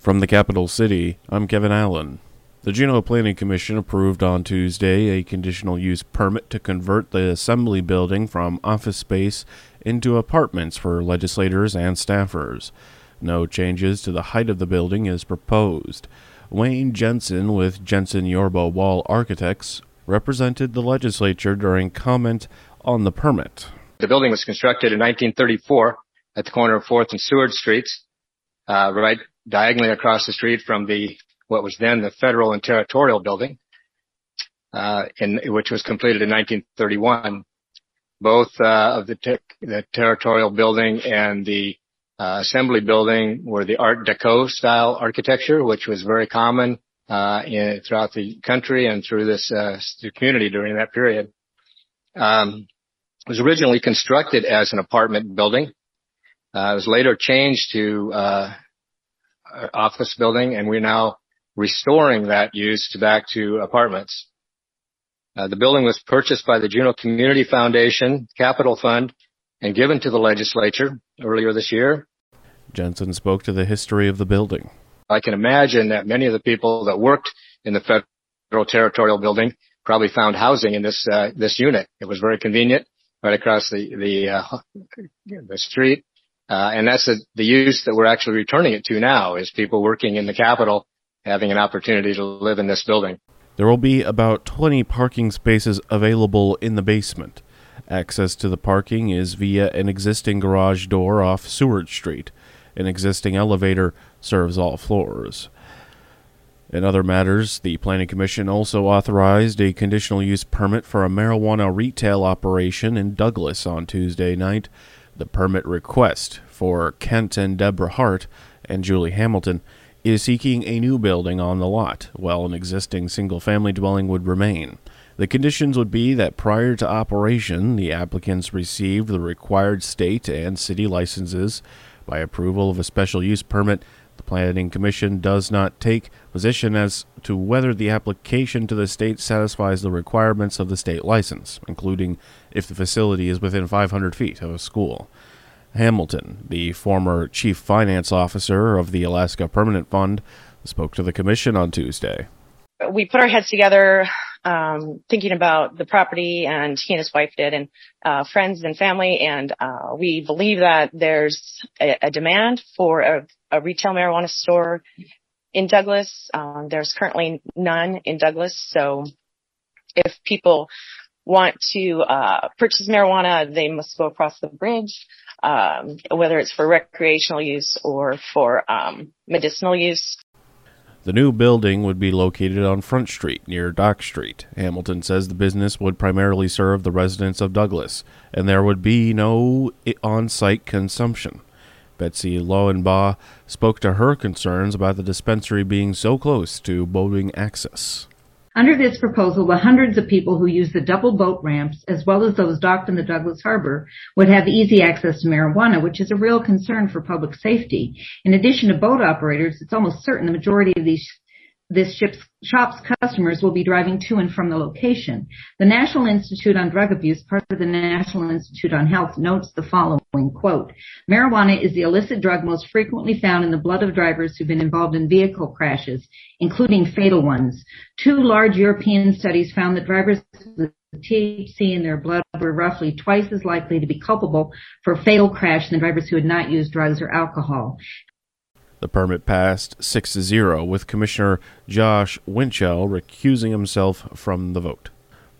From the capital city, I'm Kevin Allen. The Juneau Planning Commission approved on Tuesday a conditional use permit to convert the Assembly Building from office space into apartments for legislators and staffers. No changes to the height of the building is proposed. Wayne Jensen with Jensen Yorba Wall Architects represented the legislature during comment on the permit. The building was constructed in 1934 at the corner of 4th and Seward Streets, uh, right diagonally across the street from the what was then the Federal and Territorial Building, uh, in, which was completed in 1931. Both uh, of the, te- the Territorial Building and the uh, Assembly Building were the Art Deco style architecture, which was very common uh, in, throughout the country and through this uh, community during that period. Um, it was originally constructed as an apartment building. Uh, it was later changed to uh, office building, and we're now restoring that use to back to apartments. Uh, the building was purchased by the Juneau Community Foundation Capital Fund and given to the legislature earlier this year. Jensen spoke to the history of the building. I can imagine that many of the people that worked in the federal territorial building probably found housing in this uh, this unit. It was very convenient, right across the the uh, the street, uh, and that's the, the use that we're actually returning it to now. Is people working in the capital having an opportunity to live in this building. There will be about 20 parking spaces available in the basement. Access to the parking is via an existing garage door off Seward Street. An existing elevator serves all floors. In other matters, the Planning Commission also authorized a conditional use permit for a marijuana retail operation in Douglas on Tuesday night. The permit request for Kent and Deborah Hart and Julie Hamilton is seeking a new building on the lot, while an existing single family dwelling would remain. The conditions would be that prior to operation, the applicants received the required state and city licenses. By approval of a special use permit, the Planning Commission does not take position as to whether the application to the state satisfies the requirements of the state license, including if the facility is within 500 feet of a school. Hamilton, the former chief finance officer of the Alaska Permanent Fund, spoke to the commission on Tuesday. We put our heads together, um, thinking about the property, and he and his wife did, and uh, friends and family, and uh, we believe that there's a, a demand for a, a, retail marijuana store in Douglas. Um, there's currently none in Douglas, so if people want to uh, purchase marijuana, they must go across the bridge um, whether it's for recreational use or for um, medicinal use. The new building would be located on Front Street near Dock Street. Hamilton says the business would primarily serve the residents of Douglas, and there would be no on site consumption. Betsy Lowenbaugh spoke to her concerns about the dispensary being so close to boating access. Under this proposal, the hundreds of people who use the double boat ramps, as well as those docked in the Douglas Harbor, would have easy access to marijuana, which is a real concern for public safety. In addition to boat operators, it's almost certain the majority of these this ship's, shop's customers will be driving to and from the location. The National Institute on Drug Abuse, part of the National Institute on Health, notes the following quote, marijuana is the illicit drug most frequently found in the blood of drivers who've been involved in vehicle crashes, including fatal ones. Two large European studies found that drivers with THC in their blood were roughly twice as likely to be culpable for a fatal crash than drivers who had not used drugs or alcohol. The permit passed 6 to 0, with Commissioner Josh Winchell recusing himself from the vote.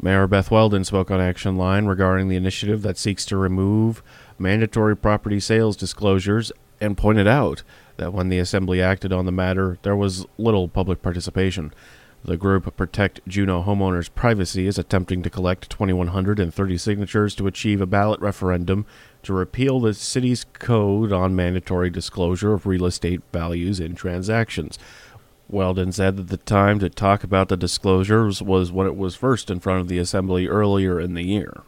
Mayor Beth Weldon spoke on Action Line regarding the initiative that seeks to remove mandatory property sales disclosures and pointed out that when the Assembly acted on the matter, there was little public participation. The group Protect Juneau Homeowners Privacy is attempting to collect 2,130 signatures to achieve a ballot referendum to repeal the city's code on mandatory disclosure of real estate values in transactions. Weldon said that the time to talk about the disclosures was when it was first in front of the Assembly earlier in the year.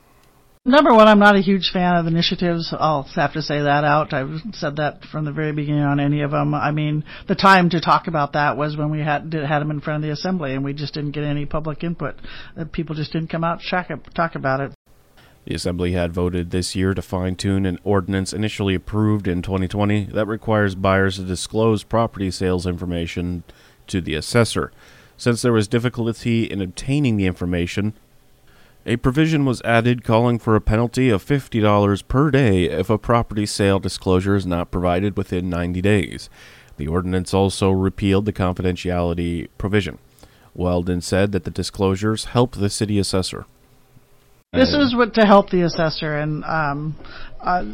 Number one, I'm not a huge fan of initiatives. I'll have to say that out. I've said that from the very beginning on any of them. I mean, the time to talk about that was when we had did, had them in front of the assembly, and we just didn't get any public input. Uh, people just didn't come out to talk, about it. The Assembly had voted this year to fine tune an ordinance initially approved in 2020 that requires buyers to disclose property sales information to the assessor. Since there was difficulty in obtaining the information, a provision was added calling for a penalty of $50 per day if a property sale disclosure is not provided within 90 days. The ordinance also repealed the confidentiality provision. Weldon said that the disclosures help the city assessor. This is what to help the assessor, and um, uh,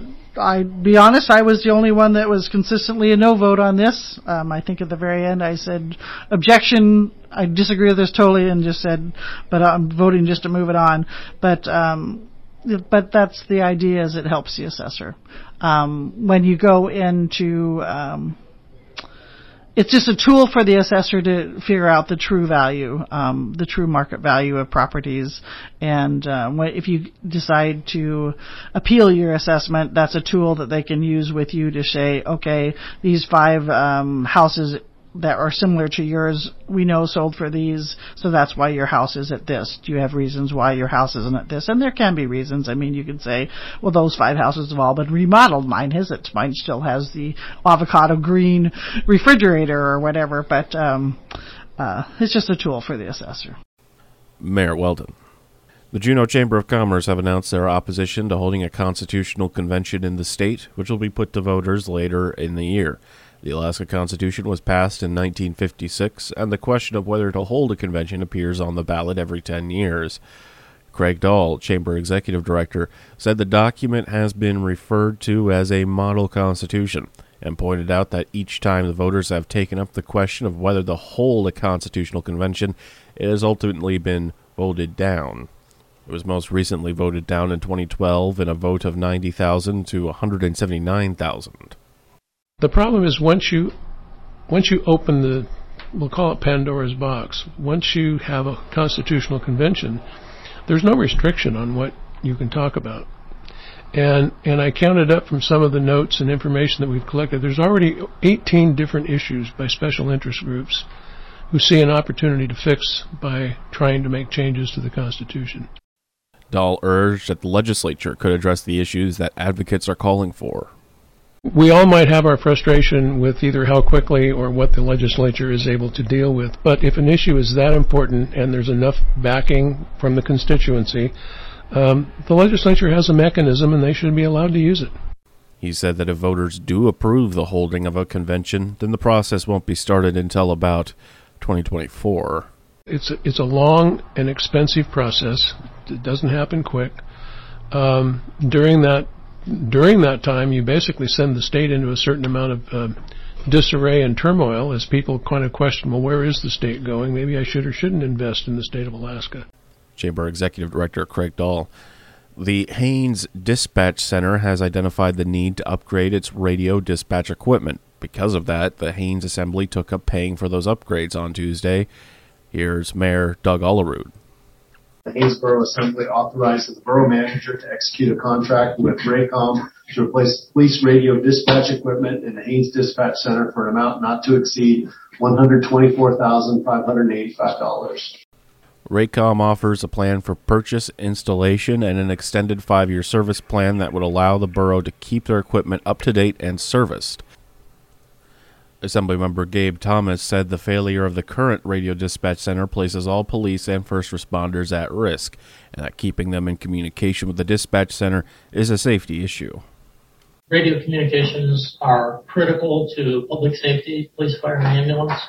I be honest, I was the only one that was consistently a no vote on this. Um, I think at the very end I said objection. I disagree with this totally, and just said, but I'm voting just to move it on. But um, but that's the idea, is it helps the assessor um, when you go into um, it's just a tool for the assessor to figure out the true value, um, the true market value of properties. And uh, if you decide to appeal your assessment, that's a tool that they can use with you to say, okay, these five um, houses that are similar to yours we know sold for these, so that's why your house is at this. Do you have reasons why your house isn't at this? And there can be reasons. I mean, you could say, well, those five houses have all been remodeled. Mine hasn't. Mine still has the avocado green refrigerator or whatever, but um, uh, it's just a tool for the assessor. Mayor Weldon. The Juneau Chamber of Commerce have announced their opposition to holding a constitutional convention in the state, which will be put to voters later in the year. The Alaska Constitution was passed in 1956, and the question of whether to hold a convention appears on the ballot every 10 years. Craig Dahl, Chamber Executive Director, said the document has been referred to as a model constitution and pointed out that each time the voters have taken up the question of whether to hold a constitutional convention, it has ultimately been voted down. It was most recently voted down in 2012 in a vote of 90,000 to 179,000. The problem is once you once you open the we'll call it Pandora's box. Once you have a constitutional convention, there's no restriction on what you can talk about. And and I counted up from some of the notes and information that we've collected. There's already 18 different issues by special interest groups who see an opportunity to fix by trying to make changes to the Constitution. Dahl urged that the legislature could address the issues that advocates are calling for we all might have our frustration with either how quickly or what the legislature is able to deal with, but if an issue is that important and there's enough backing from the constituency, um, the legislature has a mechanism and they should be allowed to use it. He said that if voters do approve the holding of a convention, then the process won't be started until about 2024. It's a, it's a long and expensive process. It doesn't happen quick. Um, during that during that time, you basically send the state into a certain amount of uh, disarray and turmoil as people kind of question, well, where is the state going? Maybe I should or shouldn't invest in the state of Alaska. Chamber Executive Director Craig Dahl. The Haines Dispatch Center has identified the need to upgrade its radio dispatch equipment. Because of that, the Haines Assembly took up paying for those upgrades on Tuesday. Here's Mayor Doug Olerud. The Haines Borough Assembly authorized the borough manager to execute a contract with Raycom to replace police radio dispatch equipment in the Haines Dispatch Center for an amount not to exceed $124,585. Raycom offers a plan for purchase, installation, and an extended five year service plan that would allow the borough to keep their equipment up to date and serviced. Assemblymember Gabe Thomas said the failure of the current radio dispatch center places all police and first responders at risk, and that keeping them in communication with the dispatch center is a safety issue. Radio communications are critical to public safety, police, fire, and ambulance,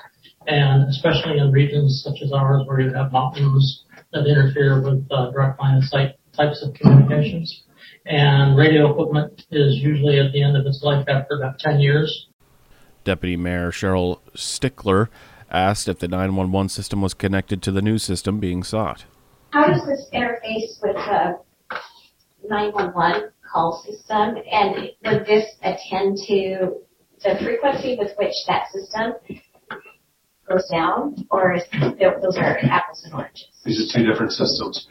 and especially in regions such as ours where you have mountains that interfere with uh, direct line of sight types of communications. And radio equipment is usually at the end of its life after about 10 years. Deputy Mayor Cheryl Stickler asked if the 911 system was connected to the new system being sought. How does this interface with the 911 call system? And would this attend to the frequency with which that system goes down? Or is, those are apples and oranges? These are two different systems.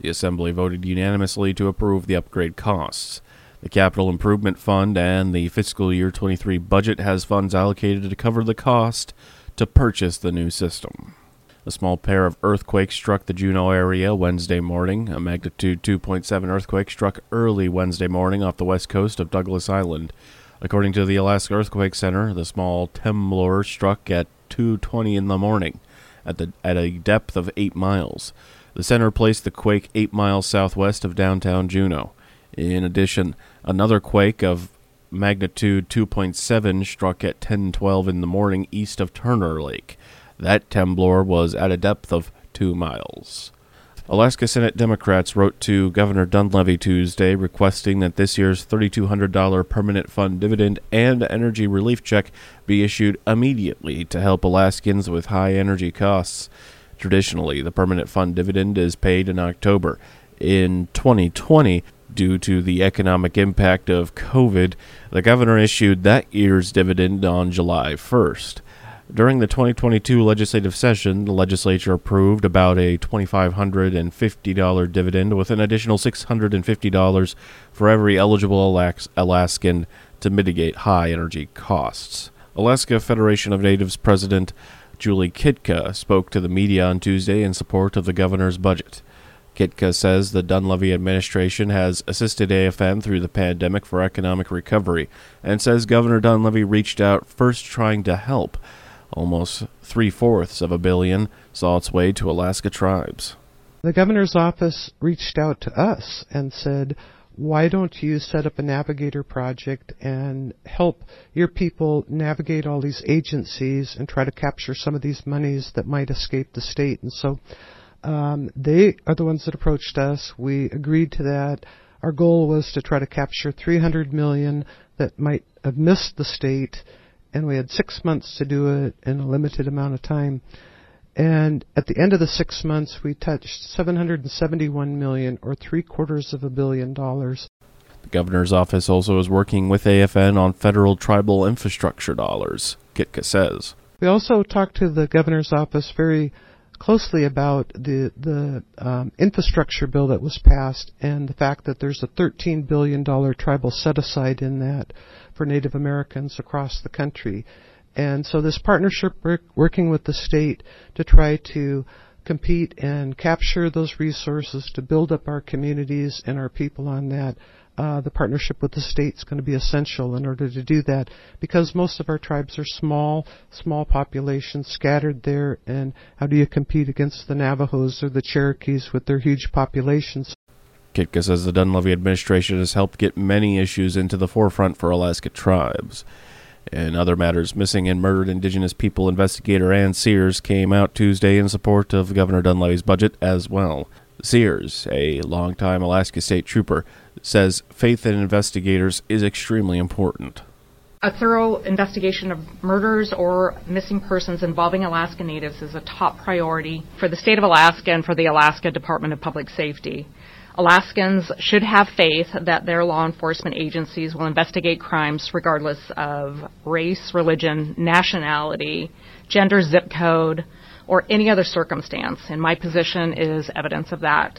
The Assembly voted unanimously to approve the upgrade costs. The Capital Improvement Fund and the fiscal year 23 budget has funds allocated to cover the cost to purchase the new system. A small pair of earthquakes struck the Juneau area Wednesday morning. A magnitude 2.7 earthquake struck early Wednesday morning off the west coast of Douglas Island. According to the Alaska Earthquake Center, the small temblor struck at 2:20 in the morning at the at a depth of 8 miles. The center placed the quake 8 miles southwest of downtown Juneau. In addition, another quake of magnitude 2.7 struck at 10:12 in the morning east of Turner Lake. That temblor was at a depth of 2 miles. Alaska Senate Democrats wrote to Governor Dunleavy Tuesday requesting that this year's $3,200 permanent fund dividend and energy relief check be issued immediately to help Alaskans with high energy costs. Traditionally, the permanent fund dividend is paid in October. In 2020, due to the economic impact of COVID, the governor issued that year's dividend on July 1st. During the 2022 legislative session, the legislature approved about a $2,550 dividend with an additional $650 for every eligible Alaskan to mitigate high energy costs. Alaska Federation of Natives President Julie Kitka spoke to the media on Tuesday in support of the governor's budget. Kitka says the Dunleavy administration has assisted AFN through the pandemic for economic recovery and says Governor Dunleavy reached out first trying to help Almost three fourths of a billion saw its way to Alaska tribes. The governor's office reached out to us and said, why don't you set up a navigator project and help your people navigate all these agencies and try to capture some of these monies that might escape the state? And so um, they are the ones that approached us. We agreed to that. Our goal was to try to capture 300 million that might have missed the state and we had six months to do it in a limited amount of time. And at the end of the six months, we touched 771 million, or three quarters of a billion dollars. The governor's office also is working with AFN on federal tribal infrastructure dollars, Kitka says. We also talked to the governor's office very closely about the the um, infrastructure bill that was passed and the fact that there's a 13 billion dollar tribal set aside in that for Native Americans across the country. And so this partnership work, working with the state to try to compete and capture those resources to build up our communities and our people on that. Uh, the partnership with the state is going to be essential in order to do that because most of our tribes are small, small populations scattered there. And how do you compete against the Navajos or the Cherokees with their huge populations? Kitka says the Dunleavy administration has helped get many issues into the forefront for Alaska tribes. In other matters, missing and murdered Indigenous people investigator Ann Sears came out Tuesday in support of Governor Dunleavy's budget as well. Sears, a longtime Alaska State Trooper, says faith in investigators is extremely important. A thorough investigation of murders or missing persons involving Alaska Natives is a top priority for the state of Alaska and for the Alaska Department of Public Safety. Alaskans should have faith that their law enforcement agencies will investigate crimes regardless of race, religion, nationality, gender, zip code, or any other circumstance. And my position is evidence of that.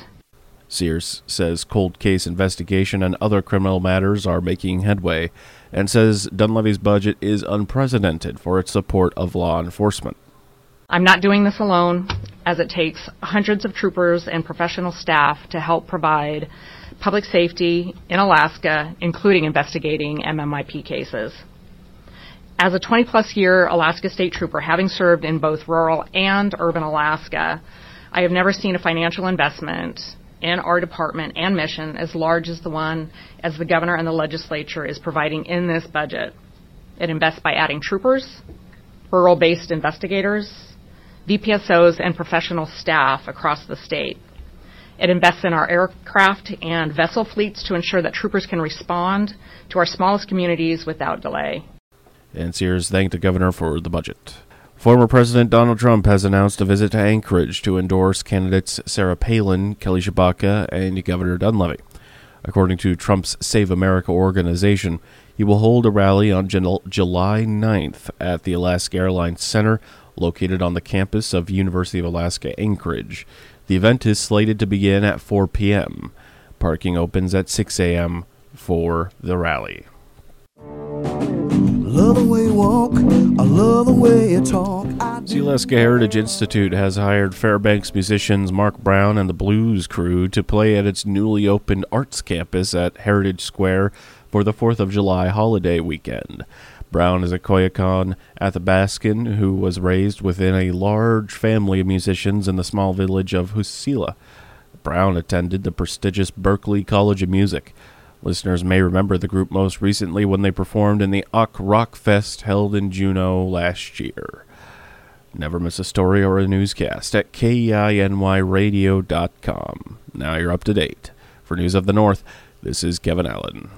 Sears says cold case investigation and other criminal matters are making headway and says Dunleavy's budget is unprecedented for its support of law enforcement. I'm not doing this alone, as it takes hundreds of troopers and professional staff to help provide public safety in Alaska, including investigating MMIP cases. As a 20 plus year Alaska State Trooper, having served in both rural and urban Alaska, I have never seen a financial investment in our department and mission as large as the one as the governor and the legislature is providing in this budget. It invests by adding troopers, rural based investigators, VPSOs, and professional staff across the state. It invests in our aircraft and vessel fleets to ensure that troopers can respond to our smallest communities without delay. And Sears thanked the governor for the budget. Former President Donald Trump has announced a visit to Anchorage to endorse candidates Sarah Palin, Kelly Tshibaka, and Governor Dunleavy. According to Trump's Save America organization, he will hold a rally on July 9th at the Alaska Airlines Center located on the campus of University of Alaska Anchorage. The event is slated to begin at 4 p.m. Parking opens at 6 a.m. for the rally. Love the way walk, I love the way you talk. Sealaska Heritage Institute has hired Fairbanks musicians Marc Brown and the Blues Crew to play at its newly opened arts campus at Heritage Square for the 4th of July holiday weekend. Brown is a Koyukon Athabascan who was raised within a large family of musicians in the small village of Huslia. Brown attended the prestigious Berklee College of Music. Listeners may remember the group most recently when they performed in the Uck Rock Fest held in Juneau last year. Never miss a story or a newscast at KINYradio.com. Now you're up to date. For News of the North, this is Kevin Allen.